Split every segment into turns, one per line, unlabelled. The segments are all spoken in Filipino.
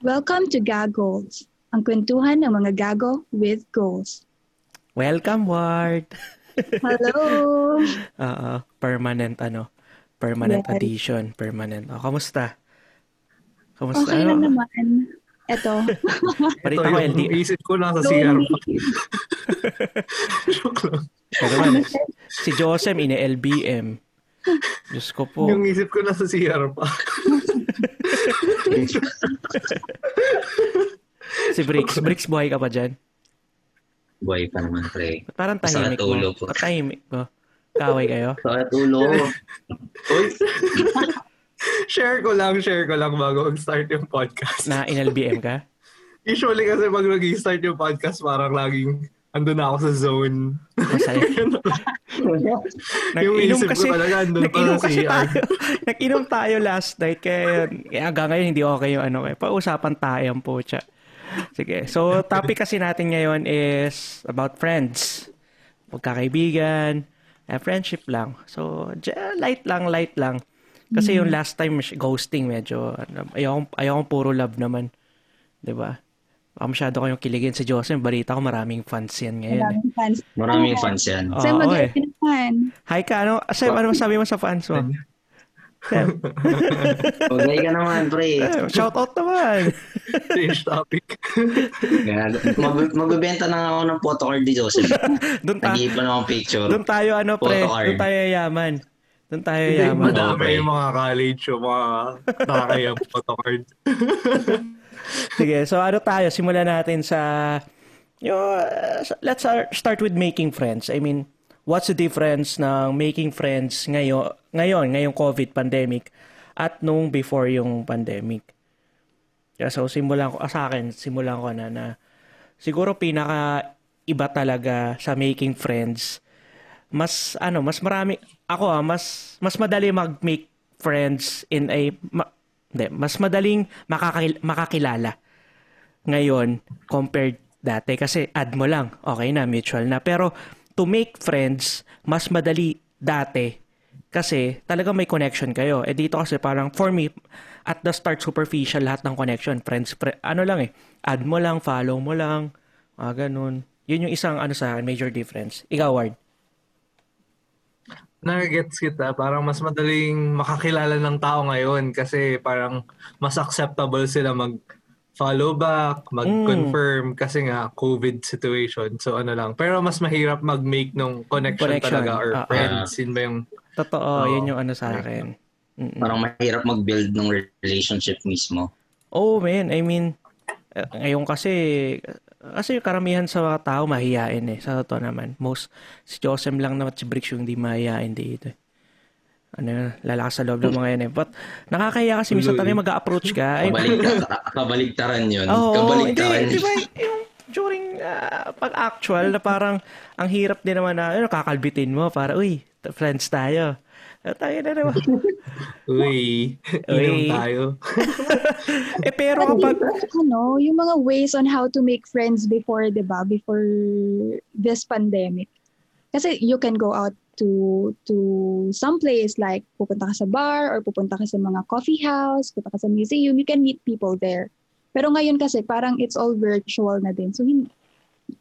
Welcome to Gagoals, ang kwentuhan ng mga gago with goals.
Welcome, Ward!
Hello!
Oo, permanent ano, permanent
Yes.
addition, permanent. Oh, kamusta? Kamusta?
Okay lang naman. Ito.
Balita
Ito
ko,
yung
LD.
isip ko lang sa CR. Joke lang.
Pero naman, si Josem, ine-LBM. Diyos ko po.
Yung isip ko na sa CR pa.
Si Bricks. Bricks, buhay ka pa dyan?
Buhay pa naman, pre.
Parang tahimik
ulo
mo?
ko.
Ba't tahimik mo? Kaway kayo?
Sakit ulo. Uy,
share ko lang, share ko lang bago mag-start yung podcast.
Na in-LBM ka?
Usually kasi pag nag-start yung podcast, parang laging andun na ako sa zone.
Masaya.
yung
Nag-inom
isip
kasi,
ko talaga andun pa
nag-inom
sa
kasi tayo. nag-inom tayo last night. Kaya, kaya hanggang ngayon hindi okay yung ano. Eh. Pausapan tayo ang pocha. Sige. So, topic kasi natin ngayon is about friends. Pagkakaibigan. Eh, friendship lang. So, light lang, light lang. Kasi yung last time, ghosting medyo, ano, ayokong, ayokong puro love naman. 'Di ba? Baka masyado kayong kiligin si Joseph. Balita ko maraming fans yan ngayon. eh.
Maraming fans.
maraming fans yan.
Oo,
Sa
eh.
mag-iwan fan.
Hi ka, ano? Sam, ano masabi mo sa fans mo? Sam,
Pagay ka naman, pre.
shout out naman.
Change topic.
Mag- magbebenta na ako ng photocard ni Joseph.
Doon ta
Nag-iipan ako ng picture.
doon tayo ano pre, doon tayo yaman. Doon tayo
Hindi,
yaman.
madami
Okay.
yung mga college yung mga nakakayang photocard.
Sige, so ano tayo? Simulan natin sa yung, uh, let's start with making friends. I mean, what's the difference ng making friends ngayon, ngayon, ngayong COVID pandemic at nung before yung pandemic? Yeah, so simulan ko ah, sa akin, simulan ko na na siguro pinaka iba talaga sa making friends. Mas ano, mas marami ako ah, mas mas madali mag-make friends in a ma- hindi, mas madaling makakil- makakilala ngayon compared dati kasi add mo lang, okay na, mutual na. Pero to make friends, mas madali dati kasi talaga may connection kayo. Eh dito kasi parang for me, at the start superficial lahat ng connection. Friends, fri- ano lang eh, add mo lang, follow mo lang, mga ganun. Yun yung isang ano sa major difference. Ikaw, Ward.
Nagets kita, parang mas madaling makakilala ng tao ngayon kasi parang mas acceptable sila mag follow back, mag-confirm kasi nga COVID situation. So ano lang. Pero mas mahirap mag-make nung connection,
Connection.
talaga or
ah.
friends. Yun ba yung
Totoo,
Oo.
yun yung ano sa akin. Mm-mm.
Parang mahirap mag-build ng relationship mismo.
Oh, man. I mean, eh, ngayon kasi, kasi yung karamihan sa mga tao mahihain eh. Sa totoo naman. Most, si Josem lang naman si Bricks yung hindi mahihain dito eh. Ano, lalakas sa loob ng mga yan eh. But, nakakaya kasi minsan tayo mag-approach ka. Ay,
Kabaligtaran, kabaligtaran yun.
Oo,
kabaligtaran.
hindi, di ba, yung during ah, pag-actual na parang ang hirap din naman na, ano, kakalbitin mo para, uy, friends tayo. Eh, tayo na naman.
uy,
Uy.
inom tayo.
eh, pero kapag,
ano, yung mga ways on how to make friends before, 'di ba? Before this pandemic. Kasi you can go out to to some place like pupunta ka sa bar or pupunta ka sa mga coffee house, pupunta ka sa museum, you can meet people there. Pero ngayon kasi parang it's all virtual na din. So hin-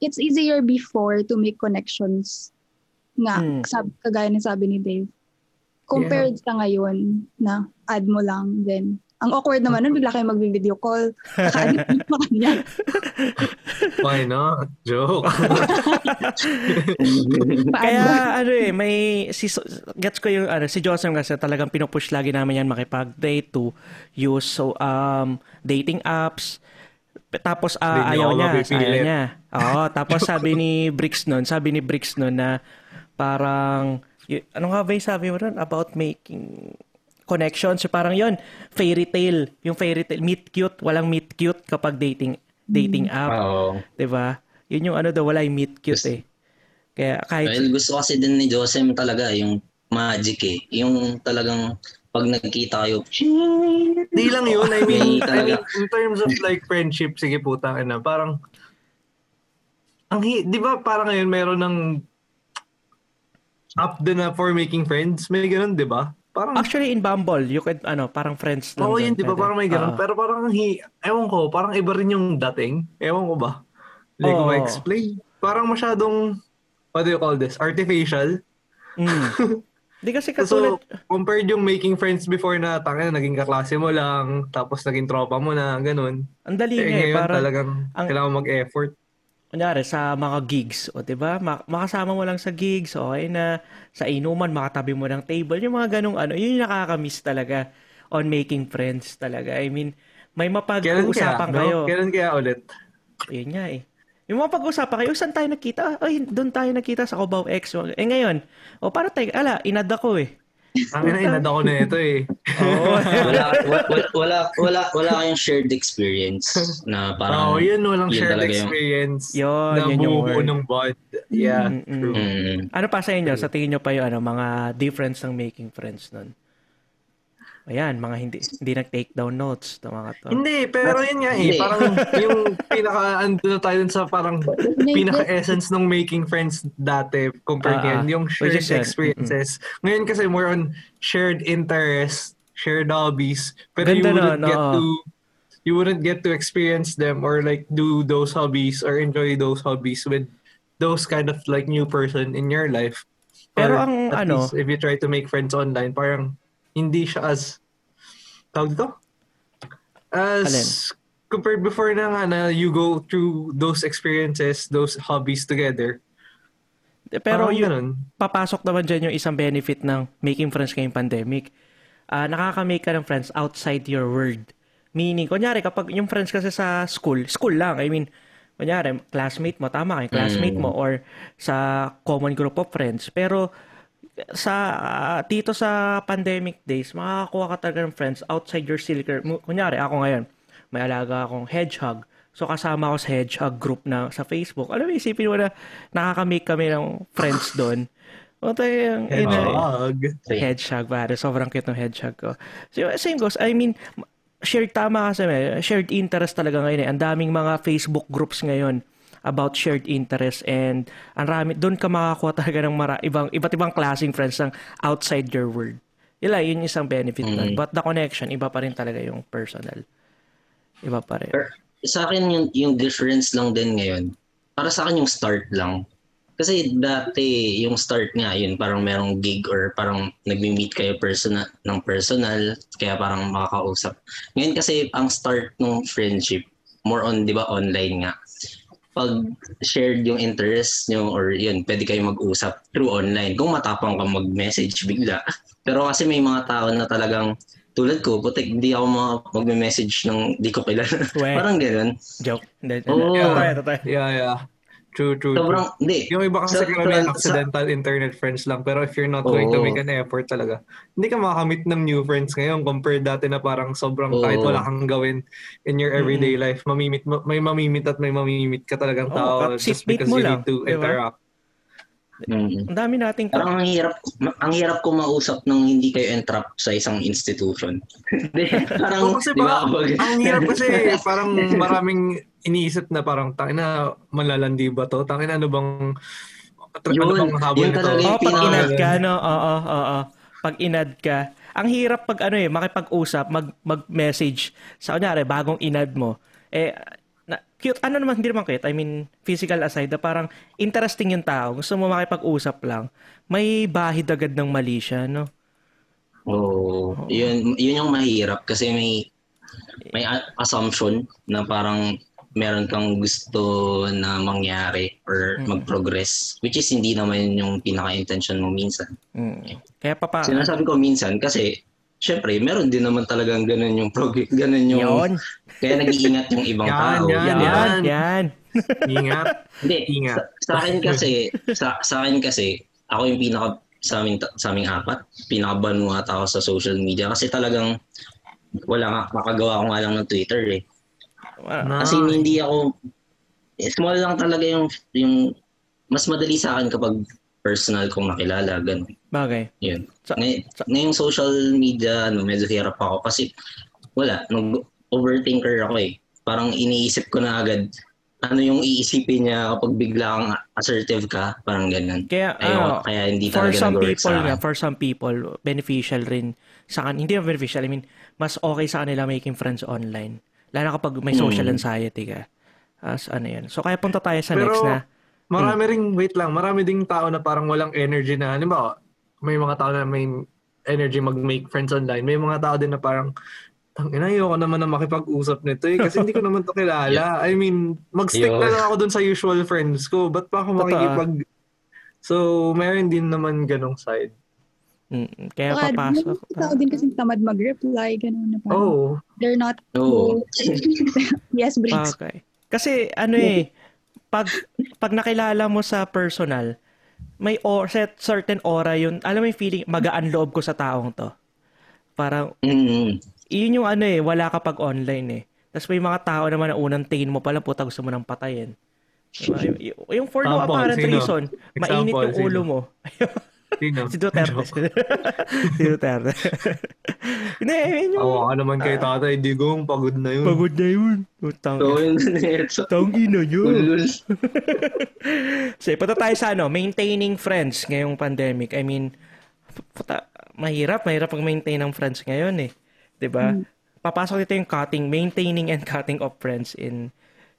it's easier before to make connections nga
Hmm.
sab kagaya ng sabi ni Dave. Compared sa ngayon na add mo lang then ang awkward naman nun, bigla kayo mag-video call. Kakaadit mo kanya.
Why not? Joke.
Kaya ano eh, may si gets ko yung ano si Joseph kasi talagang pinupush lagi namin yan makipag-date to use so um dating apps tapos
Hindi
ayaw niya, ayaw niya. Oo, tapos sabi ni Bricks nun, sabi ni Bricks nun na parang y- ano nga ba yung sabi mo nun about making connections, so parang yon fairy tale, yung fairy tale, meet cute, walang meet cute kapag dating dating app.
Oo.
'di ba? Yun yung ano daw, wala yung meet cute eh. Kaya kahit
Well, gusto kasi din ni Josem talaga yung magic eh. Yung talagang pag nagkita kayo,
Di lang yun. I mean,
May
I mean,
talaga.
in terms of like friendship, sige putang ina, parang, ang hi- di ba parang ngayon meron ng app din na for making friends? May ganun, di ba? parang
Actually, in Bumble, you could, ano, parang friends lang.
Oo,
doon,
yun, di ba? Parang may ganun.
Oo.
Pero parang, hi, ewan ko, parang iba rin yung dating. Ewan ko ba? Hindi ko
Oo.
ma-explain. Parang masyadong, what do you call this? Artificial.
Mm. Di kasi
So,
katulad,
compared yung making friends before na, tanga naging kaklase mo lang, tapos naging tropa mo na, ganun.
ang dali
Eh,
nga eh,
ngayon
parang,
talagang
ang-
kailangan mag-effort.
Kunyari, sa mga gigs, o di ba Ma- makasama mo lang sa gigs, okay na, sa inuman, makatabi mo ng table, yung mga ganong ano, yun yung nakakamiss talaga on making friends talaga. I mean, may mapag-uusapan
No?
kayo.
Kailan kaya ulit?
Yun nga eh. Yung mga pag-usapan kayo, saan tayo nakita? Ay, doon tayo nakita sa Cubao X. Eh ngayon, o para tayo, ala, inad ako eh.
Ang ina, inad ako na ito eh.
Oo.
wala, wa- wala, wala, wala, wala kayong shared experience na
Oo,
parang...
yun, walang
yun
shared
talaga yung-
experience
Yun,
na
yun yung word.
ng bond. Yeah,
Mm-mm.
true.
Mm,
ano pa sa inyo? Sa tingin nyo pa yung ano, mga difference ng making friends nun? Ayan, mga hindi hindi nag-take down notes. Ito mga to.
Hindi, pero yun nga eh.
Hindi.
Parang yung pinaka, ando na tayo sa parang pinaka-essence ng making friends dati compared ngayon.
ah.
Yung shared experiences. Ngayon kasi more on shared interests, shared hobbies. Pero you
Ganda
wouldn't
nun,
get
oo.
to you wouldn't get to experience them or like do those hobbies or enjoy those hobbies with those kind of like new person in your life.
Pero
Or
ang
at
ano-
least if you try to make friends online, parang hindi siya as tawag dito? As
Alin?
compared before na nga na you go through those experiences, those hobbies together.
Pero
Parang
yun,
ganun.
papasok naman dyan yung isang benefit ng making friends ngayong pandemic. Ah, nakaka-make ka ng friends outside your world. Meaning, kunyari, kapag yung friends kasi sa school, school lang, I mean, kunyari, classmate mo, tama ka, yung classmate mo, or sa common group of friends. Pero, sa ah, dito sa pandemic days, makakakuha ka talaga ng friends outside your circle. Mu- Kunyari, ako ngayon, may alaga akong hedgehog. So, kasama ako sa hedgehog group na sa Facebook. Alam mo, isipin mo na nakaka-make kami ng friends doon. O tayo yung ina,
Hedgehog.
hedgehog, pare. Sobrang cute ng hedgehog ko. So, same goes. I mean, shared tama kasi may shared interest talaga ngayon eh. Ang daming mga Facebook groups ngayon about shared interest and ang rami doon ka makakuha talaga ng mara, ibang iba't ibang klaseng friends ng outside your world. Lang, yun yung isang benefit nun. But the connection, iba pa rin talaga yung personal. Iba pa rin.
Sa akin yung, yung difference lang din ngayon, para sa akin yung start lang. Kasi dati yung start nga yun, parang merong gig or parang nagmi-meet kayo personal, ng personal, kaya parang makakausap. Ngayon kasi ang start ng friendship, more on, di ba, online nga. Pag shared yung interest nyo or yun, pwede kayo mag-usap through online. Kung matapang ka mag-message bigla. Pero kasi may mga tao na talagang tulad ko, putik, di ako mga magme-message ng di ko kilala. Parang ganun.
Joke.
Oo.
totoo.
Yeah, yeah. True, true, true.
Sobrang, hindi.
Yung iba kasi
Sa-
karamihan
sa-
accidental internet friends lang. Pero if you're not going to make an effort talaga, hindi ka makakamit ng new friends ngayon compared dati na parang sobrang
Oo.
kahit wala kang gawin in your everyday life, mamimit, may mamimit at may mamimit ka talagang tao just because you
lang,
need to
di ba?
interact.
Mm.
Ang dami nating
Parang ang hirap, ang hirap ko mausap nung hindi kayo entrap sa isang institution. Parang,
Oo, kasi
di ba,
ba, ang hirap kasi parang maraming iniisip na parang tangina malalandi ba to? Tangina ano bang ano
Yun,
bang habol
yun
nito?
talaga
Oh, pag inad ka, no? Oo, oo. Pag inad ka. Ang hirap pag ano eh, makipag-usap, mag, mag-message. Sa kunyari, bagong inad mo. Eh, na, cute, ano naman, hindi naman cute. I mean, physical aside, na parang interesting yung tao. Gusto mo makipag-usap lang. May bahid agad ng mali siya, no?
Oo. yun, yun yung mahirap kasi may may assumption na parang meron kang gusto na mangyari or mag-progress which is hindi naman yung pinaka-intention mo minsan.
Mm. Kaya papa,
Sinasabi ko minsan kasi syempre meron din naman talagang ganun yung prog- ganun yung
yun.
kaya nag-iingat yung ibang
Yan,
tao.
yan,
Yan,
yan.
yan.
Ingat.
Hindi,
Ingat.
sa, sa akin kasi, sa, sa akin kasi, ako yung pinaka, sa aming, sa aming apat, pinakabanuat ako sa social media kasi talagang, wala nga, makagawa ko nga lang ng Twitter eh.
Na,
Kasi hindi ako, small lang talaga yung, yung, mas madali sa akin kapag personal kong nakilala, ganun.
Bagay.
Yun.
Sa-
Ngay-
sa-
ngayong social media, ano, medyo hirap ako kasi wala, nag overthinker ako eh. Parang iniisip ko na agad ano yung iisipin niya kapag biglang assertive ka, parang ganun.
Kaya,
Ayoko,
ano,
kaya hindi
for
talaga
some people
sa
nga, for some people, beneficial rin sa kan hindi na beneficial, I mean, mas okay sa kanila making friends online. Lalo na kapag may social
Mm.
anxiety ka. As ano yan. So, kaya punta tayo sa
Pero,
next na.
Marami ring, wait lang, marami ding tao na parang walang energy na, halimbawa, may mga tao na may energy mag-make friends online. May mga tao din na parang, ang ina, ayoko naman na makipag-usap nito eh, kasi hindi ko naman to kilala. I mean, mag-stick
Yo.
na lang ako dun sa usual friends ko. Ba't pa ako makikipag... So, meron din naman ganong side.
Mm, kaya
Saka,
papasok.
may tao din kasi tamad mag-reply, ganun na parang,
Oh,
they're not,
Oo.
yes, Briggs.
Okay. Kasi ano eh, pag pag nakilala mo sa personal, may or, set certain aura yun. Alam mo yung feeling, magaan loob ko sa taong to. Parang,
Mm.
yun yung ano eh, wala ka pag online eh. Tapos may mga tao naman na unang tingin mo pala, puta gusto mo nang patayin. Diba? Y- yung for no
Example,
apparent reason, mainit
Example,
yung ulo
sino?
mo.
sino?
si Duterte. si Duterte. Hindi, yun yung
Awa ka naman kay tatay, digong, pagod na yun.
pagod na yun. Utang.
So, yun na ito.
Tanggi na yun. So, punta tayo sa ano, maintaining friends ngayong pandemic. I mean, puta, mahirap, mahirap mag-maintain ng friends ngayon eh. 'Di ba? Papasok dito yung cutting, maintaining and cutting of friends in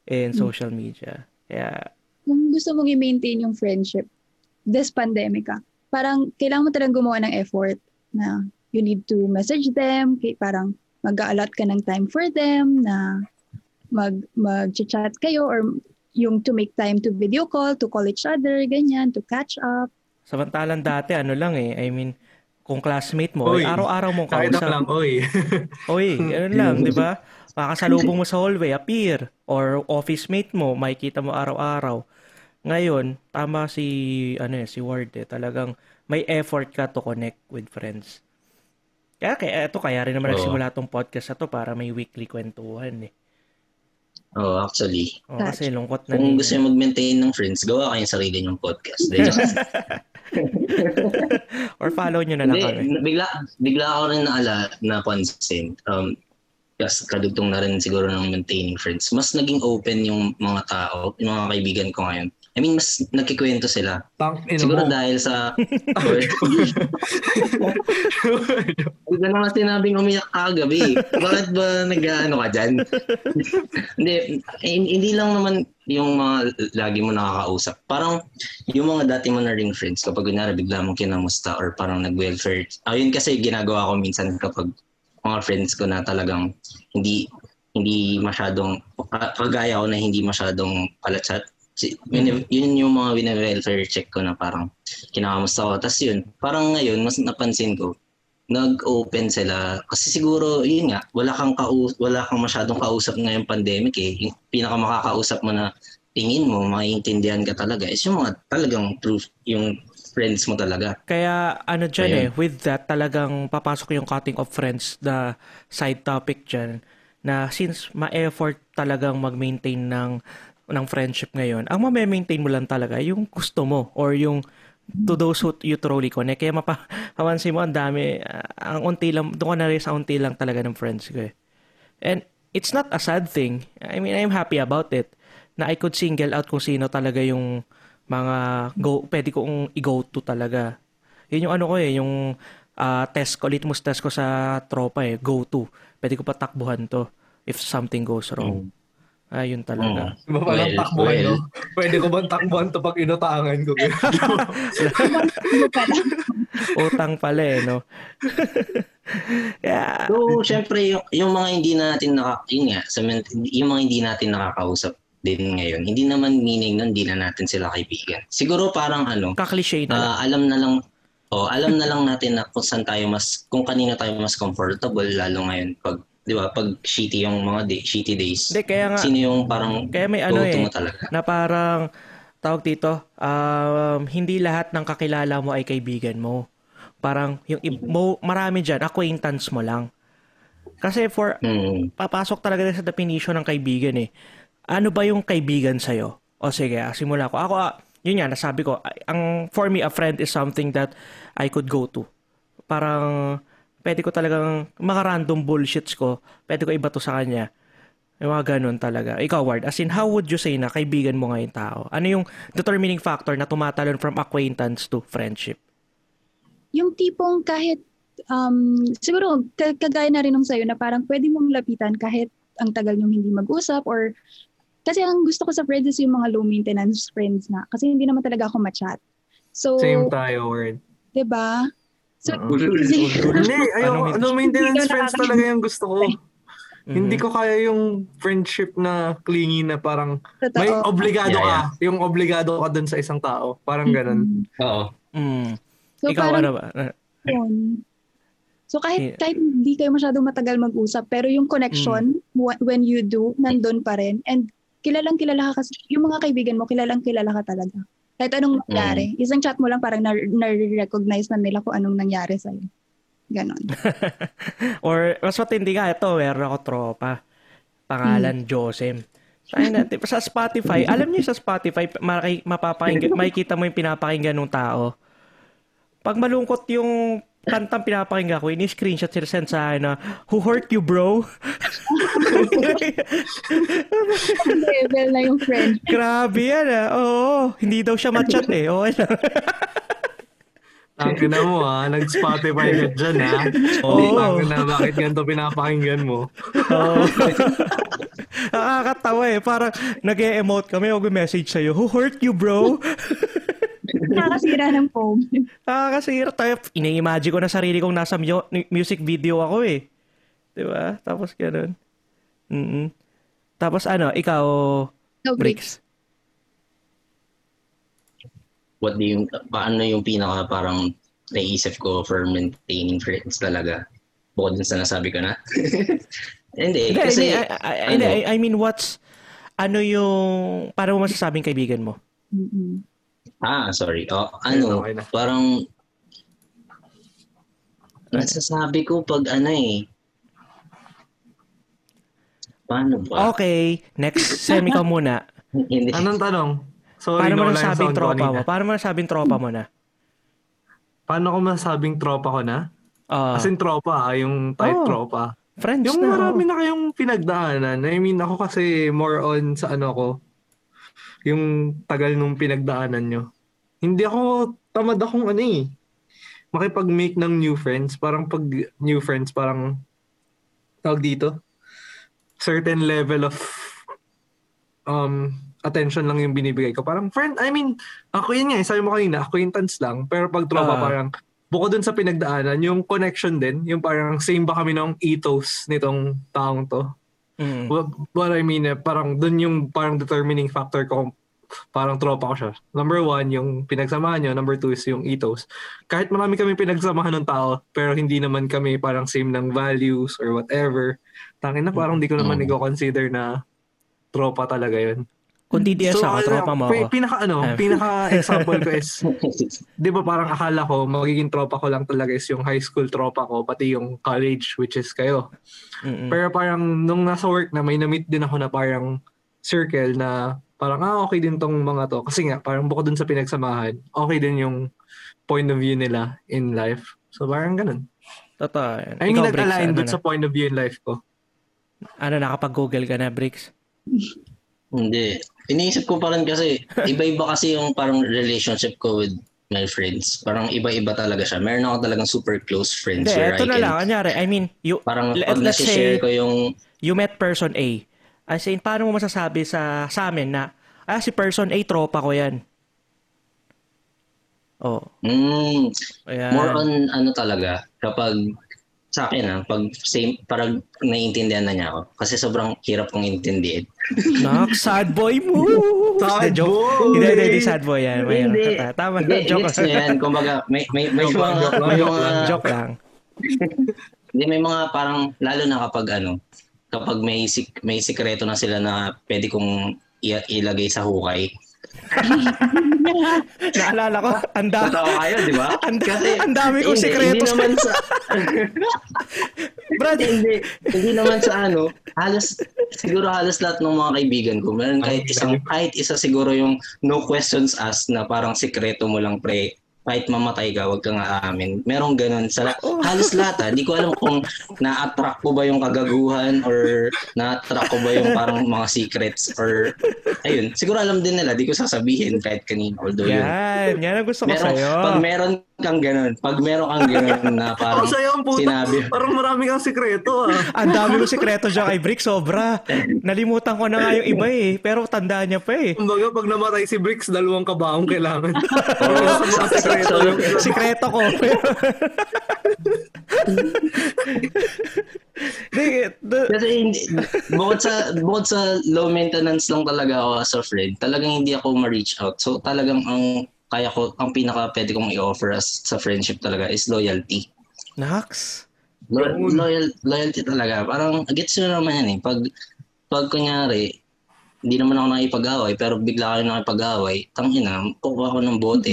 in social media. Kaya,
Kung gusto mong i-maintain yung friendship, this pandemic ah, parang kailangan mo talagang gumawa ng effort na you need to message them, kay parang mag-allot ka ng time for them, na mag mag-chat kayo or yung to make time to video call, to call each other, ganyan, to catch up.
samantalang dati, ano lang eh, I mean, kung classmate mo,
Oy,
eh, araw-araw mong kausap.
lang, oy.
Oy, ganun lang, di ba? Makasalubong mo sa hallway, appear. Or office mate mo, makikita mo araw-araw. Ngayon, tama si, ano eh, si Ward eh. Talagang may effort ka to connect with friends. Kaya, kaya ito, kaya rin naman
Oo.
nagsimula tong podcast na to para may weekly kwentuhan eh.
Oh, actually.
O, kasi lungkot na
Kung gusto nyo mag-maintain ng friends, gawa kayong sarili nyong podcast.
Or follow nyo na lang kami.
Hindi, bigla, bigla ako rin naala, napansin. Um, yes, kadugtong na rin siguro ng maintaining friends. Mas naging open yung mga tao, yung mga kaibigan ko ngayon. I mean, mas nagkikwento sila.
Ina
Siguro
mo.
dahil sa... Hindi ka naman sinabing umiyak ka kagabi. Bakit ba nag-ano ka dyan? hindi, hindi lang naman yung mga lagi mo nakakausap. Parang yung mga dati mo na ring friends, kapag kunyari bigla mong kinamusta or parang nag-welfare. Ayun kasi ginagawa ko minsan kapag mga friends ko na talagang hindi hindi masyadong ka- kagaya ko na hindi masyadong palachat. Si- Yun, yun yung mga wine-welfare check ko na parang kinakamusta ko. Tapos yun, parang ngayon, mas napansin ko, nag-open sila. Kasi siguro, yun nga, wala kang, kau- wala kang masyadong kausap ngayong pandemic eh. Yung pinaka makakausap mo na tingin mo, maiintindihan ka talaga is yung mga talagang proof, yung friends mo talaga.
Kaya ano dyan
Ayun.
eh, with that talagang papasok yung cutting of friends na side topic dyan na since ma-effort talagang mag-maintain ng ng friendship ngayon, ang ma-maintain mo lang talaga yung gusto mo or yung to those who you truly connect. Kaya mapa, mapansin mo ang dami, ah, ang unti lang, doon ko na rin sa unti lang talaga ng friends ko eh. And it's not a sad thing. I mean, I'm happy about it na I could single out kung sino talaga yung mga go, pwede kong i-go to talaga. Yun yung ano ko eh, yung ah, test ko, litmus test ko sa tropa eh, go to. Pwede ko patakbuhan to if something goes wrong. Ayun talaga.
Iba pa lang
Well,
takbuhan,
well.
no? Pwede ko bang takbuhan to pag inutangan ko?
Utang pala eh, no? yeah.
So, syempre, yung, yung mga hindi natin naka, yun nga, sa, yung mga hindi natin nakakausap din ngayon, hindi naman meaning nun, hindi na natin sila kaibigan. Siguro parang ano,
Kaklishe na lang.
ah, alam na lang, oh, alam na lang natin na kung saan tayo mas, kung kanino tayo mas comfortable, lalo ngayon pag, di ba, pag shitty yung mga day, shitty days.
Hindi, kaya nga,
Sino yung parang
kaya may ano eh,
talaga?
na parang, tawag dito, um, hindi lahat ng kakilala mo ay kaibigan mo. Parang, yung, mo, marami dyan, acquaintance mo lang. Kasi for,
Hmm.
papasok talaga sa definition ng kaibigan eh. Ano ba yung kaibigan sa'yo? O sige, ah, simula ko. Ako, ah, yun nga, nasabi ko, ah, ang, for me, a friend is something that I could go to. Parang, pwede ko talagang, mga random bullshits ko, pwede ko iba to sa kanya. Yung mga ganun talaga. Ikaw, Ward, as in, how would you say na kaibigan mo ngayon tao? Ano yung determining factor na tumatalon from acquaintance to friendship?
Yung tipong kahit, um, siguro, k- kagaya na rin nung sa'yo na parang pwede mong lapitan kahit ang tagal niyong hindi mag-usap or kasi ang gusto ko sa friends is yung mga low maintenance friends na kasi hindi naman talaga ako ma-chat. So,
Same tayo, word.
'di ba? So.
Hindi, ayaw,
Anong-
no maintenance friends talaga yung gusto ko.
Mhm.
Hindi ko kaya yung friendship na clingy na parang
Totoo.
may obligado
Yeah,
ka.
yeah.
Yung obligado ka dun sa isang tao. Parang ganun.
Mm.
Oo.
Mm.
So,
Ikaw,
parang
ano ba?
yun. So kahit
Yeah.
kahit hindi kayo masyadong matagal mag-usap, pero yung connection wh- when you do, nandun pa rin. And kilalang kilala ka kasi, yung mga kaibigan mo, kilalang kilala ka talaga. Kahit anong nangyari. Isang chat mo lang parang na- na-recognize na nila kung anong nangyari sa'yo. Ganon.
Or, mas matindi nga, ito, meron ako tropa. Pangalan, Josem. Ay na, diba, sa Spotify, alam niyo sa Spotify, mapapakinggan, makikita mo yung pinapakinggan ng tao. Pag malungkot yung kantang pinapakinggan ko, ini-screenshot sila send sa akin na, who hurt you, bro?
Level na yung friend.
Grabe yan ah. Oo, hindi daw siya machat eh. Okay lang.
Ang na mo ha, nag-Spotify ka dyan ha.
Oo.
Oo. na, bakit ganito pinapakinggan mo?
Oo. Nakakatawa eh. Parang nag-e-emote kami o message sa'yo, who hurt you, bro?
Nakakasira ng phone.
Nakakasira tayo. Ina-imagine ko na sarili kong nasa mu- music video ako eh. Di ba? Tapos ganun. mm Tapos ano, ikaw,
No
Bricks.
breaks.
What do you, paano yung pinaka parang naisip ko for maintaining friends talaga? Bukod dun sa nasabi ko na. Hindi, kasi,
hindi, I, I, hindi, I- I mean, what's, ano yung, paano mo masasabing kaibigan mo?
Mm-mm.
Ah, sorry. Oh, ano,
Okay na.
parang, nasasabi ko pag ano eh, paano ba?
Okay, next, semi ka muna.
Anong tanong? Sorry,
Paano mo
yung
nasabing tropa mo? Paano mo nasabing tropa mo na?
Paano ko masabing tropa ko na?
Ah,
As in tropa, ah, yung type
Oh.
tropa.
friends
Yung
na.
marami na kayong pinagdaanan. I mean, ako kasi more on sa ano ko, yung tagal nung pinagdaanan nyo. Hindi ako, tamad akong ano eh, makipag-make ng new friends. Parang pag new friends, parang, tawag dito, certain level of um attention lang yung binibigay ko. Parang friend, I mean, ako yun nga, eh, sabi mo kanina, acquaintance lang. Pero pag tropa,
Ah.
parang, bukod dun sa pinagdaanan, yung connection din, yung parang same ba kami ng ethos nitong taong to.
Mm.
What, what I mean, eh, parang dun yung parang determining factor ko kung parang tropa ko siya. Number one, yung pinagsamahan nyo. Number two is yung ethos. Kahit marami kami pinagsamahan ng tao, pero hindi naman kami parang same ng values or whatever. Tangin na parang di ko naman
Mm.
i-consider na tropa talaga yun.
Kung DDS ako,
ano,
tropa mo ako.
Pinaka ano, pinaka example ko is, di ba parang akala ko magiging tropa ko lang talaga is yung high school tropa ko, pati yung college, which is kayo.
Mm-mm.
Pero parang nung nasa work na may na-meet din ako na parang circle na parang ah okay din tong mga to. Kasi nga parang bukod dun sa pinagsamahan, okay din yung point of view nila in life. So parang ganun.
Totoo.
I mean, nag-align
ano
dun
na?
sa point of view in life ko.
Ano, nakapag-google ka na, Bricks?
Hindi. Iniisip ko pa rin kasi, iba-iba kasi yung parang relationship ko with my friends. Parang iba-iba talaga siya. Meron ako talagang super close friends
Hindi,
where
eto
I
na
can...
lang. Kanyari, I mean, you,
Parang
let-
pag
let's say,
ko yung...
you met person A. As in, paano mo masasabi sa, sa amin na, ah, si person A, tropa ko yan. Oh,
Mm,
ayan.
more on ano talaga, kapag sa akin ah, pag same, parang naiintindihan na niya ako. Kasi sobrang hirap kong intindihin.
Nak, sad boy mo.
Sad
Hindi, joke.
boy!
Hindi, hindi, hindi, sad boy yan. May,
Hindi.
Tama,
Hindi,
joke.
gets yan. Kumbaga, may, may, may mga, may
joke
mga,
lang.
joke lang.
Hindi, may mga parang, lalo na kapag ano, kapag may, sik, may sikreto na sila na pwede kong ilagay sa hukay.
Naalala ko, ang dami.
Totoo kayo, di ba?
Ang, ang dami kong sikreto
Hindi
sa...
naman sa...
Brad,
hindi, hindi naman sa ano. Halos, siguro halos lahat ng mga kaibigan ko. Meron kahit isang, kahit isa siguro yung no questions asked na parang sikreto mo lang pre. Kahit mamatay ka, wag kang aamin. Merong ganun sa halos lahat. ah. Di ko alam kung na-attract ko ba yung kagaguhan or na-attract ko ba yung parang mga secrets or ayun. Siguro alam din nila, di ko sasabihin kahit kanina. Although yun.
Yan, yan ang gusto ko
Meron,
sa'yo.
pag meron kang ganun, pag meron kang ganun na parang
Ang sayo ang puta.
sinabi,
Parang marami kang sikreto ah.
Ang dami ko sikreto dyan kay Brick, sobra. Nalimutan ko na nga yung iba eh, pero tandaan niya pa eh.
Kumbaga, pag namatay si Bricks, dalawang kabaong kailangan. Para sa mga sikreto. yung-
Sikreto ko.
Kasi hindi, bukod sa bukod sa low maintenance lang talaga ako as a friend, talagang hindi ako ma-reach out. So talagang ang kaya ko, ang pinaka pwede kong i-offer as sa friendship talaga is loyalty.
Nax.
Lo- loyal, loyalty talaga. Parang gets nyo naman yan eh. Pag, pag kunyari, hindi naman ako nakipag-away, pero bigla kayo nakipag-away, tangina, kukuha ko ng bote.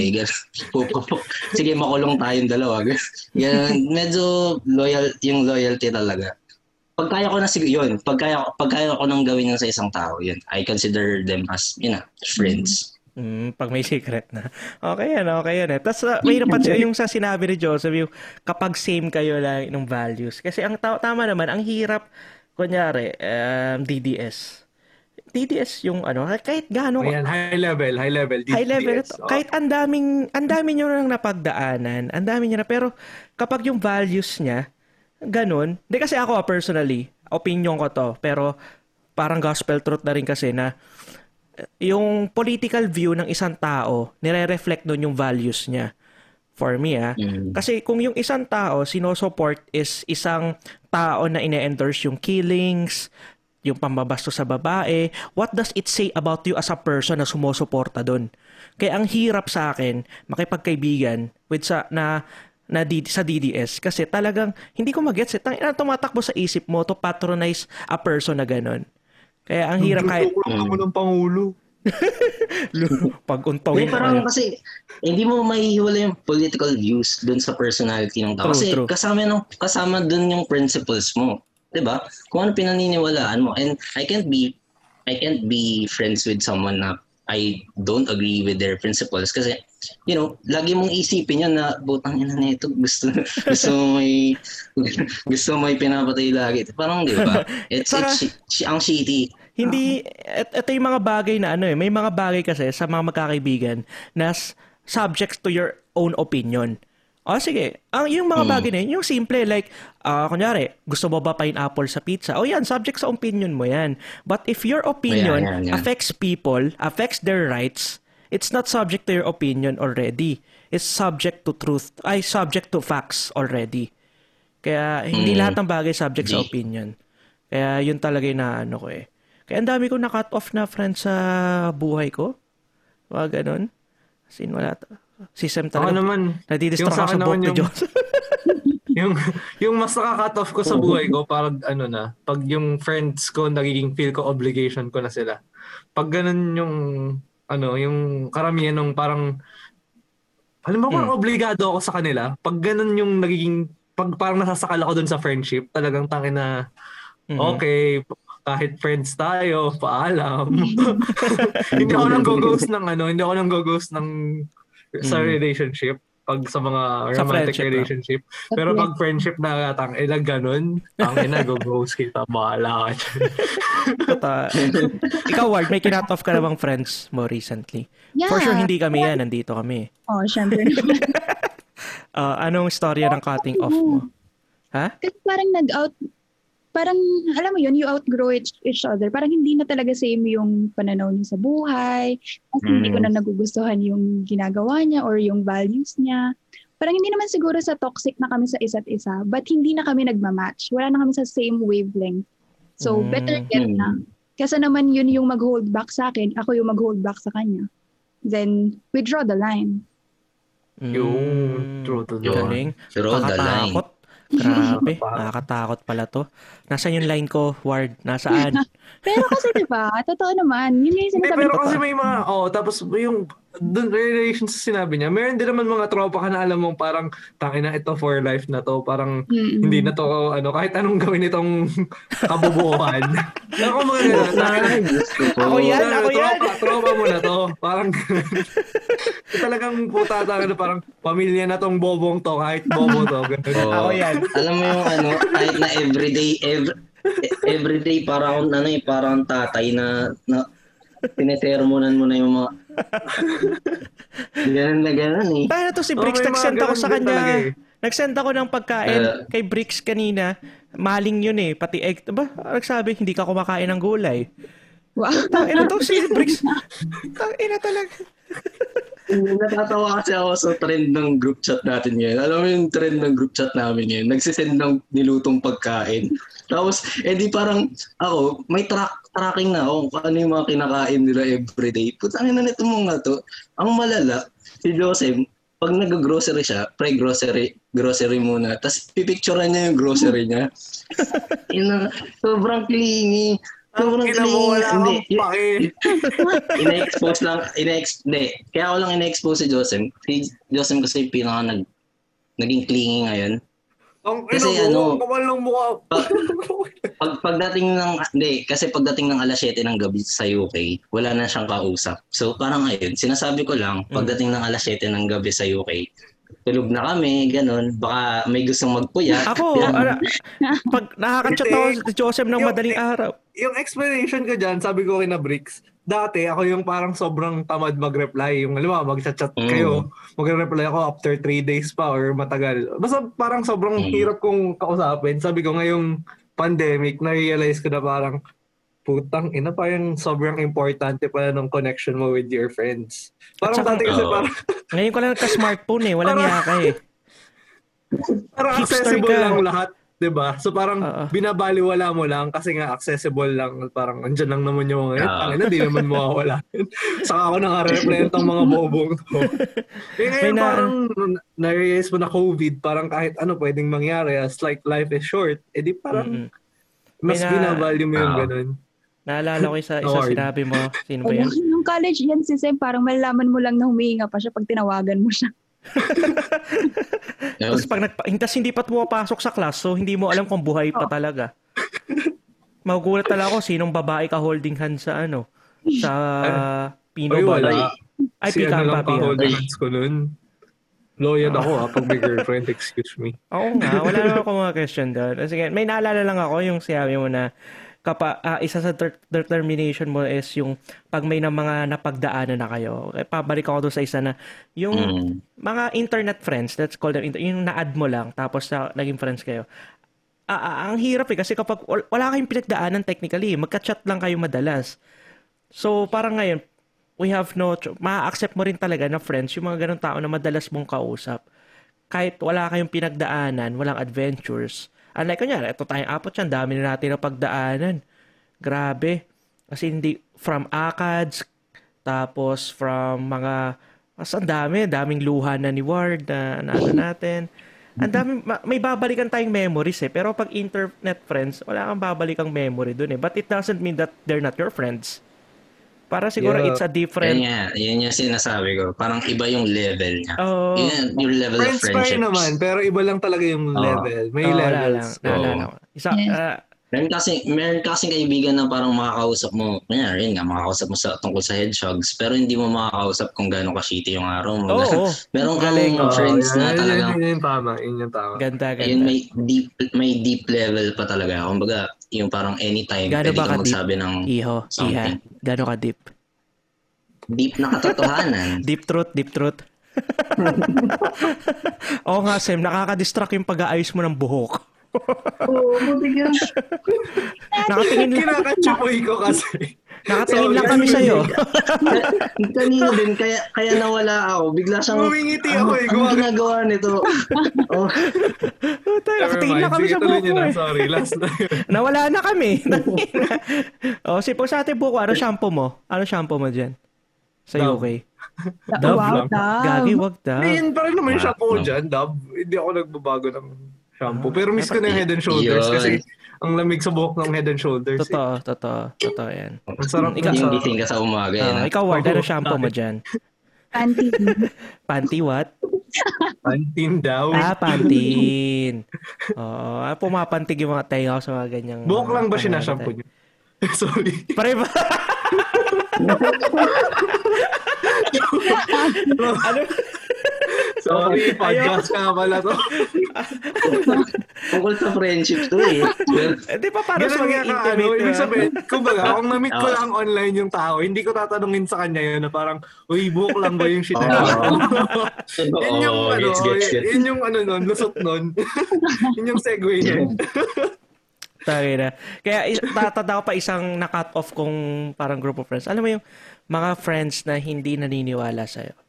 Pupupo. Sige, makulong tayong dalawa. Ganun. Medyo loyal, yung loyalty talaga. Pag kaya ko na siguro, yun, pag kaya, pag kaya ko nang gawin yun sa isang tao, yun, I consider them as, you know, friends.
Mm, pag may secret na. Okay yan, okay yan eh. Tapos uh, may napansin yung sa sinabi ni Joseph, yung kapag same kayo lang ng values. Kasi ang ta- tama naman, ang hirap, kunyari, um, DDS. DDS yung ano, kahit gaano,
Ayan, high level, high level.
high level
DDS.
ito. Kahit ang daming, ang dami nyo nang napagdaanan, ang dami nyo na, pero kapag yung values niya, ganun, hindi kasi ako personally, opinion ko to, pero parang gospel truth na rin kasi na yung political view ng isang tao, nire-reflect nun yung values niya. For me, ah.
Mm.
Kasi kung yung isang tao, sinusupport is isang tao na ine-endorse yung killings, yung pambabasto sa babae, what does it say about you as a person na sumusuporta doon? Kaya ang hirap sa akin makipagkaibigan with sa na na D, sa DDS kasi talagang hindi ko magets eh. Tangina tumatakbo sa isip mo to patronize a person na ganun. Kaya ang hirap kahit
Tukulong ako ng Pangulo.
pag
Hindi,
untawin
parang kasi hindi mo maihiwala yung political views dun sa personality ng tao.
True,
Kasi
true.
kasama nung kasama dun yung principles mo. 'Di ba? Kung ano pinaniniwalaan mo. And I can't be I can't be friends with someone na I don't agree with their principles kasi you know, lagi mong isipin yun na butang ina na ito gusto gusto mo may gusto mo may pinapatay lagi. Parang 'di ba? It's,
Saka-
it's, ang shitty.
Hindi, et, ito yung mga bagay na ano eh, may mga bagay kasi sa mga magkakaibigan na s- subject to your own opinion. O sige, ang yung mga
Mm.
bagay na yun, yung simple like, ah kunyari, gusto mo ba pineapple sa pizza? O yan, subject sa opinion mo yan. But if your opinion
Ayan, ayan, ayan.
affects people, affects their rights, it's not subject to your opinion already. It's subject to truth, ay subject to facts already. Kaya hindi
Mm.
lahat ng bagay subject sa opinion. Kaya yun talaga yung naano ko eh. Kaya ang dami ko na-cut off na friends sa buhay ko. Mga ganun. As in, wala. to. Si Sam
Ako
talaga.
naman,
Nadidistract ako sa
naman
ni
yung-
Diyos.
yung yung mas naka-cut off ko sa buhay ko parang ano na, pag yung friends ko nagiging feel ko obligation ko na sila. Pag ganun yung ano, yung karamihan ng parang alam mo parang obligado ako sa kanila. Pag ganun yung nagiging pag parang nasasakal ako dun sa friendship, talagang tangin na
Mhm.
okay, kahit friends tayo, paalam. hindi ako nang go-ghost ng ano, hindi ako nang go-ghost ng sa
Mhm.
relationship pag sa mga
Sa
romantic
ah.
relationship. Pero pag friendship na tang eh na ganun, ang ina go-ghost kita, bahala ka
Ikaw, Ward, may kinat off ka na bang friends mo recently?
Yeah.
For sure, hindi kami yan. Nandito kami.
Oh, syempre.
Ah, anong storya ng cutting off mo? Ha?
Kasi parang nag-out, parang, alam mo yun, you outgrow each, each other. Parang hindi na talaga same yung pananaw niya sa buhay. Kasi hindi ko na nagugustuhan yung ginagawa niya or yung values niya. Parang hindi naman siguro sa toxic na kami sa isa't isa, but hindi na kami nagmamatch. Wala na kami sa same wavelength. So,
Mm.
better get na. Kasi naman yun yung mag-hold back sa akin, ako yung mag-hold back sa kanya. Then, we draw the line.
Yung true to the
Galing.
Draw the line.
Grabe. Nakakatakot pala to. Nasaan yung line ko, Ward? Nasaan?
Pero kasi 'di ba, totoo naman, yun yung
Hindi,
sinasabi
pero
ko.
kasi may mga, oh, tapos yung dun relation sa sinabi niya, meron din naman mga tropa ka na alam mong parang tangin na ito for life na to. Parang
Mm-mm.
hindi na to, ano, kahit anong gawin itong kabubuan. ako mga ganun. tangin.
Ako yan,
Ano,
ako yan.
Tropa, tropa mo na to. Parang, talagang puta na parang pamilya na tong bobong to, kahit bobo to. Ganun.
Oo.
Ako yan.
Alam mo yung ano, kahit na everyday, every, everyday parang ano eh, parang tatay na, na tinetermonan mo na yung mga ganun na ganun eh.
Paano to si
Oh,
Bricks?
mga
Nagsend ako sa kanya.
talaga eh.
Nagsend ako ng pagkain
Uh,
kay Bricks kanina. Maling yun eh. Pati egg. Ba? Nagsabi, hindi ka kumakain ng gulay.
Wow.
Tangina to si Bricks. Tangina talaga.
Natatawa kasi ako sa trend ng group chat natin ngayon. Alam mo yung trend ng group chat namin ngayon? Nagsisend ng nilutong pagkain. Tapos, edi parang ako, may track tracking na ako kung ano yung mga kinakain nila everyday. Putang ina nito mga to. Ang malala, si Joseph, pag nag-grocery siya, pre-grocery, grocery muna, tapos pipicturean niya yung grocery niya. Ina, sobrang clingy. Sobrang
Ina mo, wala
Hindi,
akong pake.
ina-expose lang, ina-ex, hindi. Kaya ako lang ina-expose si Joseph. Si Joseph kasi yung pinaka nag, naging clingy ngayon.
Ang
Kasi
ina mo,
ano,
kapal ng mukha.
Pag, pagdating ng, hindi, kasi pagdating ng alas 7 ng gabi sa UK, wala na siyang kausap. So parang ngayon, sinasabi ko lang, pagdating ng alas 7 ng gabi sa UK, tulog na kami, ganun. Baka may gustong magpuyat.
Ako, ala, pag nakakachat ako si Joseph ng
Yung-
madaling araw.
yung explanation ko dyan, sabi ko kina Bricks, dati ako yung parang sobrang tamad mag-reply. Yung alam mo, mag-chat
Mm.
kayo, magre-reply ako after three days pa or matagal. Basta parang sobrang
Mm.
hirap kong kausapin. Sabi ko ngayong pandemic, na-realize ko na parang putang ina parang sobrang importante pala ng connection mo with your friends. Parang
saka-
dati kasi
Oo.
parang,
Ngayon ko lang nagka-smartphone eh. Walang
Parang-
yaka eh.
parang
Hipster
accessible
ka.
lang lahat. 'di ba? So parang
Oo.
binabaliwala mo lang kasi nga accessible lang. Parang andyan lang naman yung mga uh, na di naman mawawala. Saka ako naka-represent ang mga bobong to. eh ngayon
na-
parang na-realize mo na COVID, parang kahit ano pwedeng mangyari as like life is short, eh di parang
Mm-mm.
mas
na-
binavalue mo yung
Oo.
ganun.
Naalala ko isa, isa
Award.
sinabi mo. Sino ba yan?
Nung college yan si Sem, parang malalaman mo lang na humihinga pa siya pag tinawagan mo siya.
Tapos pag nagpa- tas hindi pa pumapasok sa class, so hindi mo alam kung buhay pa talaga. Magugulat talaga ako sinong babae ka holding hand sa ano, sa Pino
Ay,
ba?
wala.
Ay,
si
pika
ano
ang
lang
papi.
pa hold
Ay.
hands ko nun. Loyal ako ha, pag may girlfriend, excuse me.
Oo nga, wala naman ako mga question doon. Sige, may naalala lang ako yung sinabi mo na kapa, ah, isa sa ter- determination mo is yung pag may na mga napagdaanan na kayo. Eh, pabalik ako doon sa isa na yung
Mm.
mga internet friends, let's call them, inter- yung na-add mo lang, tapos na, naging friends kayo. Ah, ah, ang hirap eh, kasi kapag wal- wala kayong pinagdaanan technically, magka-chat lang kayo madalas. So, parang ngayon, we have no, cho- ma-accept mo rin talaga na friends, yung mga ganong tao na madalas mong kausap. Kahit wala kayong pinagdaanan, walang adventures. Unlike kunyari, ito tayong apat yan, dami na natin na pagdaanan. Grabe. Kasi hindi, from ACADS, tapos from mga, mas ang dami, daming luha na ni Ward na, na ano natin. Ang dami, ma- may babalikan tayong memories eh. Pero pag internet friends, wala kang babalikang memory dun eh. But it doesn't mean that they're not your friends. Para siguro
Yeah.
it's a
Yan
different...
nga, yun yung sinasabi ko. Parang iba yung level niya.
Oh,
Yun yung level
Friends
of
pa rin
friendship.
naman, pero iba lang talaga yung
Oo.
level. May
oh, wala lang.
levels.
Naalala ko. Isa,
Yes.
Meron kasi, meron kasi kaibigan na parang makakausap mo, kanya rin nga, makakausap mo sa, tungkol sa hedgehogs, pero hindi mo makakausap kung gano'ng ka-shitty yung araw mo.
Oo, oo.
meron kang
Galing.
Friends
yun,
na
yun,
talagang,
Yun, yung tama, yun yung tama.
ganda, ganda.
ayun, may deep, may deep level pa talaga. Kumbaga, yung parang anytime,
Gaano
pwede
ka-deep?
magsabi ng
Iho, iha.
something.
Gano'n ka deep?
deep na katotohanan.
Deep truth, deep truth. Oo nga, Sem, nakaka-distract yung pag-aayos mo ng buhok.
Oo, buti ka.
Nakatingin lang,
Kinakatsupoy ko kasi.
nakatingin lang kami sa'yo.
Kanina din, kaya, kaya nawala ako. Bigla siyang,
Ngumingiti ako eh.
ano ginagawa nito? oh,
Tayo, nakatingin lang kami sa
na.
eh.
Sorry, last na yun.
Nawala na kami. o, si po sa ating buhok, ano shampoo mo? Ano shampoo mo dyan? Sa
Dove.
UK?
Dove
wow,
lang.
Dove.
Gagi, wag daw.
Hindi, yun pa rin naman yung shampoo ko dyan, Dab. Hindi ako nagbabago ng shampoo. Pero miss ko na yung head and shoulders
Yun.
kasi ang lamig sa buhok ng head and shoulders. eh.
Totoo, totoo, totoo yan.
Ang sarap
Ikaw-
yung
sa...
gising ka sa umaga.
Ah,
eh, no?
ikaw, Ward, ano
Oo,
shampoo mo dyan?
Panty.
Panty what?
Pantin daw.
Ah, pantin. Oo. Ah, pumapantig yung mga tayo sa mga ganyang...
Buhok lang ba sinashampoo niyo? Sorry.
Pare ba? ano?
Sorry, podcast ka pala to.
Tungkol sa friendship to eh.
Hindi pa para sa mga
ka, ano,
intimate.
ibig sabihin, kumbaga, kung na-meet ko lang online yung tao, hindi ko tatanungin sa kanya yun na parang, uy, buhok lang ba yung shit?
Oo.
yun yung, ano,
gets, gets, gets.
yun yung, ano nun, lusot nun. yun yung segue nun.
Tangin na. Kaya tatanda ko pa isang na-cut off kong parang group of friends. Alam mo yung mga friends na hindi naniniwala sa'yo.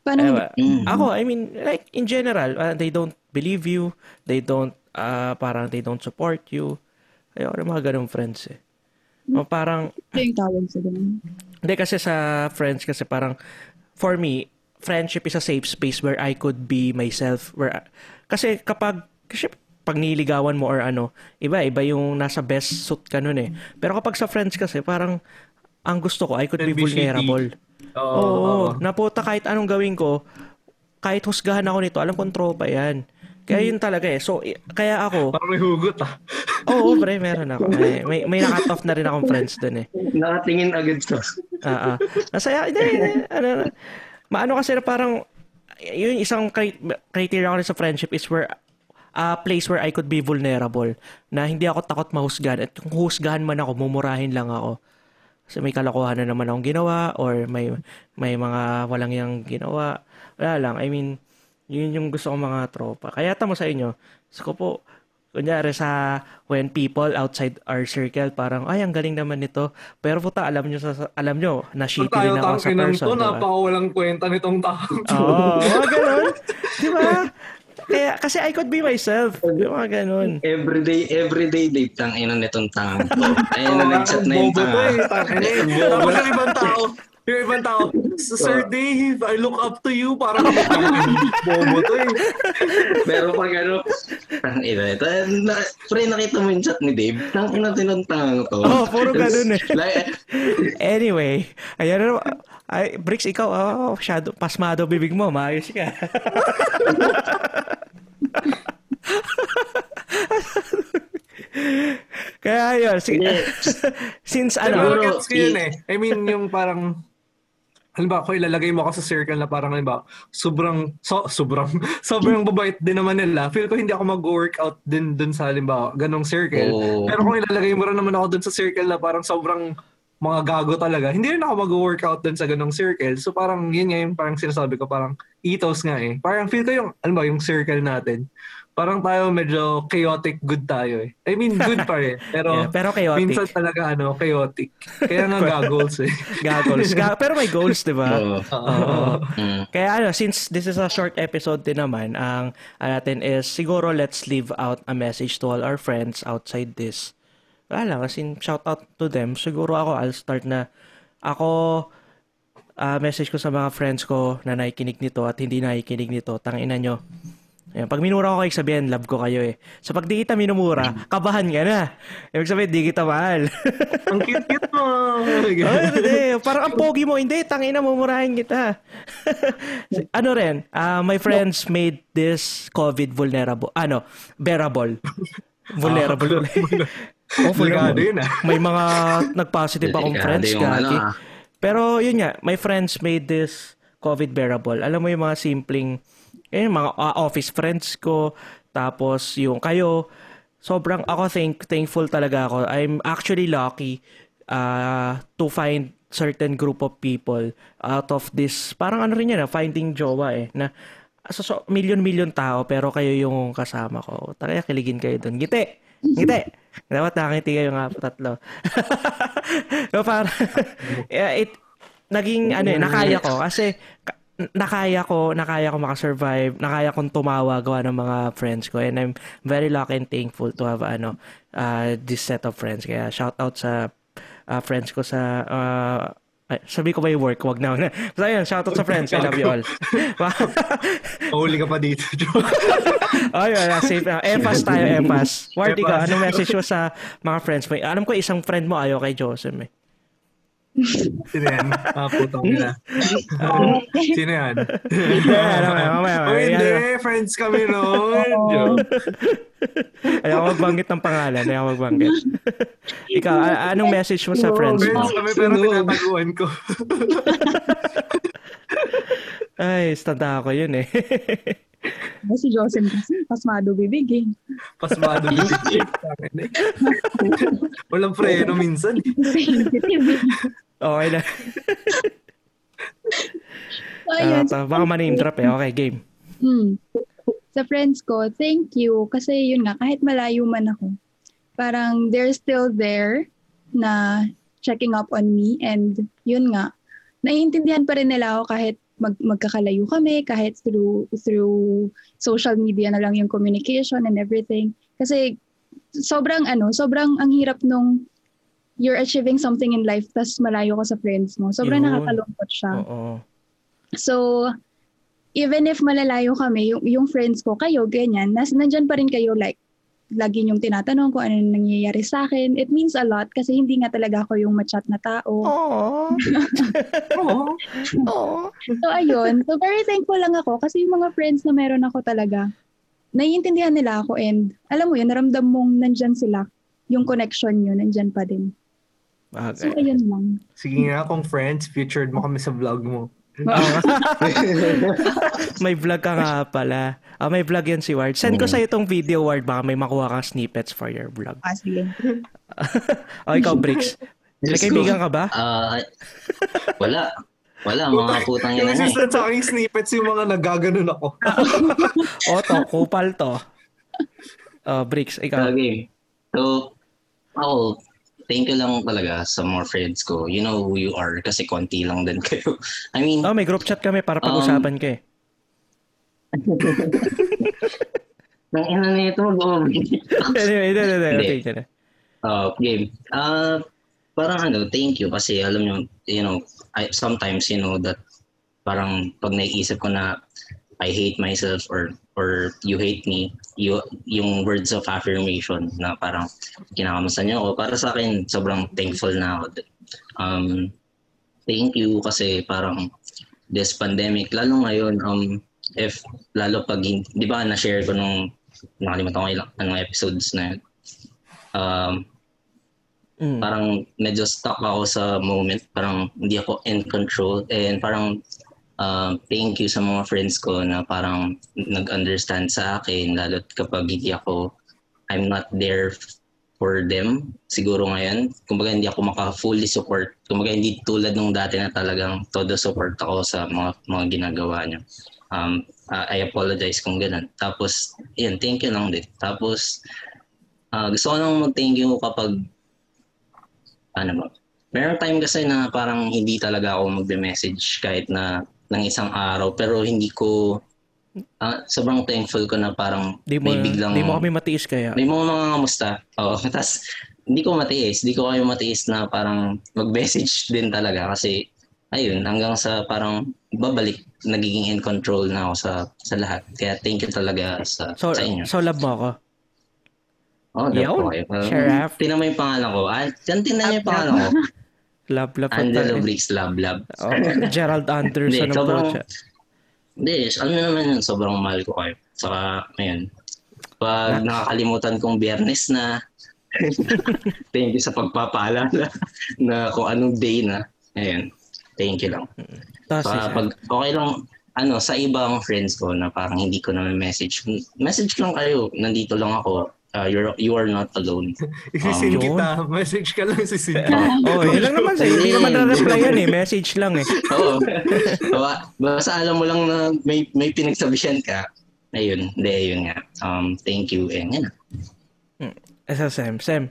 Paano?
Ewa.
Mm.
Ako, I mean, like, in general, uh, they don't believe you. They don't, uh, parang they don't support you. Ayoko ng mga ganong friends eh. O parang,
Ito yung tawag sa ganun.
hindi kasi sa friends kasi parang, for me, friendship is a safe space where I could be myself. Where, kasi kapag, kasi pag niligawan mo or ano, iba, iba yung nasa best suit ka nun eh. Pero kapag sa friends kasi, parang, ang gusto ko, I could be vulnerable.
Oo.
Oo,
oo.
naputa kahit anong gawin ko, kahit husgahan ako nito, alam kong tropa yan. Kaya yun talaga eh. So, i- kaya ako,
Parang may hugot ah.
oo, pre, meron ako. May, may, may nakat off na rin akong friends dun eh.
nakatingin agad sa...
Ah, ah. Nasaya, hindi, hindi, ano, maano kasi na parang, yun isang cri- criteria ko rin sa friendship is where, a place where I could be vulnerable. Na hindi ako takot mahusgahan. At kung husgahan man ako, mumurahin lang ako. Kasi may kalokohan na naman akong ginawa or may may mga walang yang ginawa. Wala lang. I mean, yun yung gusto kong mga tropa. Kaya tamo sa inyo, gusto ko po, kunyari sa when people outside our circle parang ay ang galing naman nito pero puta alam nyo sa alam nyo na shitty din
tayo
ako sa
tangin ng
person
to,
diba?
napakawalang kwenta nitong tao.
Oo, mga ganun. Di ba? Kaya, kasi I could be myself. Yung mga ganun.
Everyday, everyday date tang ina nitong tanga. Ayun na nag-chat na yung tanga.
eh. eh. Tapos yung ibang tao, yung ibang tao, Sir Dave, I look up to you. Parang bobo to eh.
Pero pag ano, tang ina ito. Na, pre, nakita mo yung chat ni Dave? Tang ina tinong tanga to.
Oo, puro ganun eh.
Like,
Anyway, ayan na. Ay, Bricks, ikaw, oh, shadow, pasmado bibig mo, maayos ka. Kaya yun, si- since
Ano, ko yun eh. I mean, yung parang, halimbawa, kung ilalagay mo ako sa circle na parang, halimbawa, sobrang, so, sobrang, sobrang babait din naman nila. Feel ko hindi ako mag-workout din dun sa, halimbawa, ganong circle.
Oo.
Pero kung ilalagay mo rin naman ako dun sa circle na parang sobrang mga gago talaga, hindi rin ako mag-workout dun sa ganong circle. So parang, yun nga yung parang sinasabi ko, parang ethos nga eh. Parang feel ko yung, ano ba, yung circle natin. Parang tayo medyo chaotic good tayo eh. I mean, good pa rin. Pero,
Yeah, pero chaotic.
minsan talaga ano, chaotic. Kaya nga goggles eh.
goggles. Ga- pero may goals, di ba?
oo.
Oo.
Mm.
Kaya ano, since this is a short episode din naman, ang natin is siguro let's leave out a message to all our friends outside this. Wala lang, as in, shout out to them. Siguro ako, I'll start na ako, ah, message ko sa mga friends ko na nakikinig nito at hindi nakikinig nito, tangina nyo. Ayan, pag minura ko kayo, sabihin, love ko kayo eh. So pag di kita minumura, kabahan ka na. Ibig sabihin, di kita mahal.
Ang cute-cute mo.
Oh, hindi. Parang ang pogi mo. Hindi, tangina, mumurahin kita. ano rin, ah, my friends made this COVID vulnerable. Ano, bearable. Vulnerable. Oh, vulnerable.
yun ah.
May mga nag-positive akong friends.
yung ano,
Gagi.
ah.
Pero yun nga, my friends made this COVID bearable. Alam mo yung mga simpleng, eh, mga ah, office friends ko, tapos yung kayo, sobrang ako thank, thankful talaga ako. I'm actually lucky uh, to find certain group of people out of this, parang ano rin yan, finding jowa eh, na so, so, million-million tao, pero kayo yung kasama ko. Talaga kiligin kayo doon. Ngiti! Ngiti! Dapat nakangiti kayo nga po tatlo. so, parang, yeah, it, naging, ano eh, nakaya ko. Kasi, ka- nakaya ko, nakaya ko makasurvive, nakaya kong tumawa gawa ng mga friends ko. And I'm very lucky and thankful to have, ano, uh, this set of friends. Kaya, shout out sa uh, friends ko sa, uh, ay, sabi ko ba yung work? Wag na. Basta yun, shout out sa friends. I love you all.
Mahuli ka pa dito.
Ay, wala, safe na. Empas tayo, empas. Wardy ka, anong message mo sa mga friends mo? Alam ko isang friend mo ayaw kay Joseph eh.
Sino yan? Ah, putang nila. Sino yan?
Hindi, ano, mamaya, mamaya.
Oh, hindi. Friends kami noon.
Ayaw magbanggit ng pangalan. Ayaw magbanggit. Ikaw, anong message mo sa friends mo?
Friends kami pero tinataguan ko.
Ay, standa ako yun eh.
Ay, si Joseph kasi, pasmado bibig eh.
Pasmado bibig. Walang preno minsan.
Sensitive eh.
okay na.
So, ayun.
Uh, baka ma-name drop eh. Okay, game.
Hmm. Sa friends ko, thank you. Kasi yun nga, kahit malayo man ako, parang they're still there na checking up on me. And yun nga, naiintindihan pa rin nila ako kahit mag magkakalayo kami, kahit through through social media na lang yung communication and everything. Kasi sobrang ano, sobrang ang hirap nung you're achieving something in life tas malayo ka sa friends mo. Sobrang
Yun.
nakakalungkot siya.
Oo.
So, even if malalayo kami, yung, yung friends ko, kayo, ganyan, nas, nandyan pa rin kayo, like, lagi niyong tinatanong kung ano nangyayari sa akin. It means a lot kasi hindi nga talaga ako yung machat na tao.
Oo.
Oh.
So, ayun. So, very thankful lang ako kasi yung mga friends na meron ako talaga, naiintindihan nila ako and alam mo yun, naramdam mong nandyan sila. Yung connection nyo, nandyan pa din. So,
Okay.
ayun lang.
Sige nga kung friends, featured mo kami sa vlog mo.
may vlog ka nga pala. Ah, may vlog yan si Ward. Send ko sa'yo itong video, Ward. Baka may makuha kang snippets for your vlog.
Ah, sige.
O, ikaw, Bricks. May kaibigan ka ba?
Ah, wala. Wala, mga putang eh.
assistant sa aking snippets, yung mga nagaganon ako.
O, to. Kupal to. Oh, Bricks, ikaw.
Okay. So, ako, thank you lang talaga sa mga friends ko. You know who you are kasi konti lang din kayo. I mean,
Oh, may group chat kami para
Um,
pag-usapan ka eh.
nang ina na ito, mag
Anyway, hindi, hindi, hindi.
Hindi.
Okay.
Uh, game. Ah, parang ano, thank you kasi alam nyo, you know, I, sometimes you know that parang pag naiisip ko na I hate myself or or you hate me, you, yung words of affirmation na parang kinakamusta niyo ako. Para sa akin, sobrang thankful na ako. Um, thank you kasi parang this pandemic, lalo ngayon, um, if, lalo pag, di ba na-share ko nung, nakalimutan ko ilang, anong episodes na yun. Um,
Mm.
parang medyo stuck ako sa moment. Parang hindi ako in control. And parang uh, thank you sa mga friends ko na parang nag-understand sa akin. Lalo kapag hindi ako, I'm not there for them. Siguro ngayon, kumbaga hindi ako maka-fully support. Kumbaga hindi tulad nung dati na talagang todo support ako sa mga, mga ginagawa niya. Um, uh, I apologize kung ganun. Tapos, yun, thank you lang din. Tapos, uh, gusto ko nang mag-thank you kapag ano ba? Meron time kasi na parang hindi talaga ako magbe-message kahit na ng isang araw pero hindi ko ah, sobrang thankful ko na parang
Di mo,
may biglang
di mo kami matiis kaya.
may mga mga kamusta. Oo. Tapos hindi ko matiis, hindi ko kayo matiis na parang mag-message din talaga kasi ayun, hanggang sa parang babalik, nagiging in control na ako sa sa lahat. Kaya thank you talaga sa
So,
sa inyo.
so love mo ako.
Oh, love
Yawn.
ko kayo. Uh,
Sharaf.
Tinan mo yung pangalan ko. Ah, tinan niyo yung pangalan ko.
Love, love.
Angelo
tayo.
Briggs, love, love.
Oh, Gerald Anderson
Hindi,
ng
sobrang-
Bocha.
Hindi, ano naman yun, sobrang mahal ko kayo. Saka, ayun, pag nakakalimutan kong biyernes na, thank you sa pagpapaalala na kung anong day na. Ayun, thank you lang.
Tapos,
Saka pag okay lang, ano, sa ibang friends ko na parang hindi ko na message, message lang kayo, nandito lang ako. Uh, you're, you are not alone.
Isisin
yun.
kita. Message ka lang, isisin ka.
oh, yun lang naman sa'yo. Hindi naman na-reply yan eh. Message lang eh.
Oo. Ba- Basta alam mo lang na may may pinagsabihan ka. Ayun, hindi, ayun nga. Um, thank you, and yan.
Eh, sa Sam. Sam,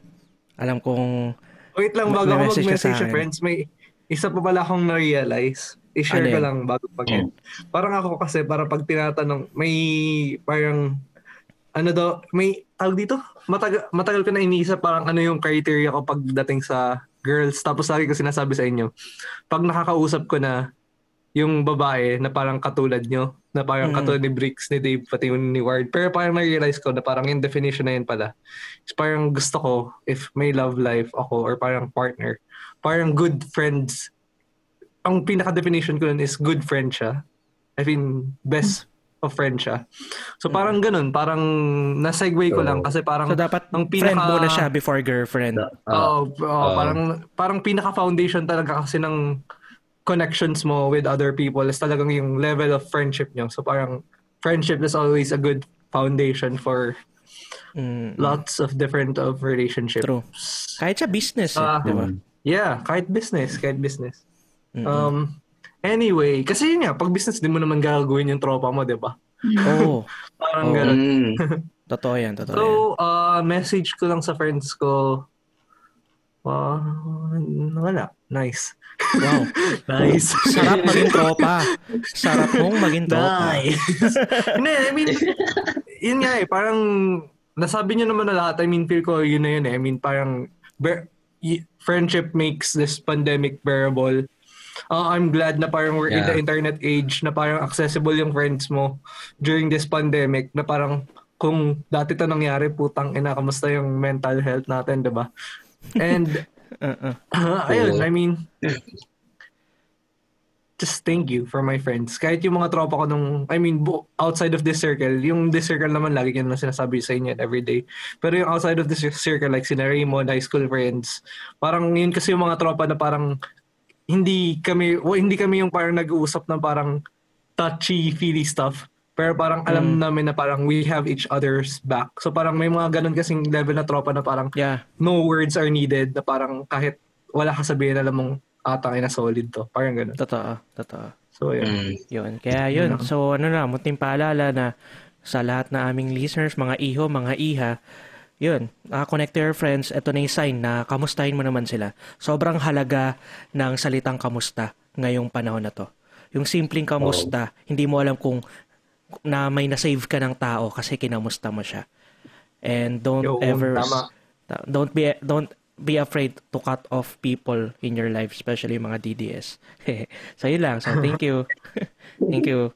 alam kong...
Wait lang, bago ako mag-message
sa
friends, may isa pa pala akong na-realize. I-share
Ano
ko lang bago pag Parang ako kasi, para pag tinatanong, may parang, ano daw, may, tawag dito? Matagal, matagal ko na iniisip parang ano yung criteria ko pagdating sa girls. Tapos lagi ko sinasabi sa inyo, pag nakakausap ko na yung babae na parang katulad nyo, na parang
Mm.
katulad ni Bricks, ni Dave, pati yung ni Ward. Pero parang na-realize ko na parang yung definition na yun pala. Is parang gusto ko, if may love life ako or parang partner, parang good friends. Ang pinaka-definition ko nun is good friend siya. I mean, best of friend siya. So parang ganun, parang na-segue ko
So-
lang kasi parang
So dapat
ang
friend
pinaka-
muna siya before girlfriend.
Ah,
Oo, oo, parang parang pinaka foundation talaga kasi ng connections mo with other people is talagang yung level of friendship nyo. So parang friendship is always a good foundation for
Mm,
lots of different of relationships.
True. Kahit sa business, eh,
Ah.
di ba?
Yeah, kahit business, kahit business.
Mm-mm.
Um anyway, kasi yun nga, pag business din mo naman gagawin yung tropa mo, 'di ba?
Oo.
Parang
Oo.
ganun.
Mm.
Totoo yan, totoo yan.
So, uh, message ko lang sa friends ko. Uh, wala. Nice.
Wow.
Nice.
Sarap maging tropa. Sarap mong maging tropa.
Nice. Hindi, I mean, yun nga eh, parang nasabi niyo naman na lahat. I mean, feel ko yun na yun eh. I mean, parang bear, y- friendship makes this pandemic bearable. Uh, I'm glad na parang we're in
Yeah.
the internet age na parang accessible yung friends mo during this pandemic na parang kung dati to nangyari, putang ina, kamusta yung mental health natin, di ba? And
Uh-uh.
ayun. I mean, just thank you for my friends. Kahit yung mga tropa ko nung, I mean, bu- outside of this circle, yung this circle naman, lagi ko naman sinasabi sa inyo every day. Pero yung outside of this circle, like sina Raymond, high school friends, parang yun kasi yung mga tropa na parang hindi kami, well, hindi kami yung parang nag-uusap na parang touchy, feely stuff. Pero parang alam namin na parang we have each other's back. So parang may mga ganun kasing level na tropa na parang
Yeah.
no words are needed na parang kahit wala ka sabihin, alam mong atang ina solid to. Parang ganun.
Totoo. Totoo.
So, yeah.
Mm.
Yun. Kaya yun. So, ano na, munting paalala na sa lahat na aming listeners, mga iho, mga iha, yun, uh, connect to your friends, ito na yung sign na kamustahin mo naman sila. Sobrang halaga ng salitang kamusta ngayong panahon na to. Yung simpleng kamusta, hindi mo alam kung na may na-save ka ng tao kasi kinamusta mo siya. And don't
Yo,
ever
tama.
ta- don't be don't be afraid to cut off people in your life, especially yung mga DDS. so yun lang. So thank you. thank you.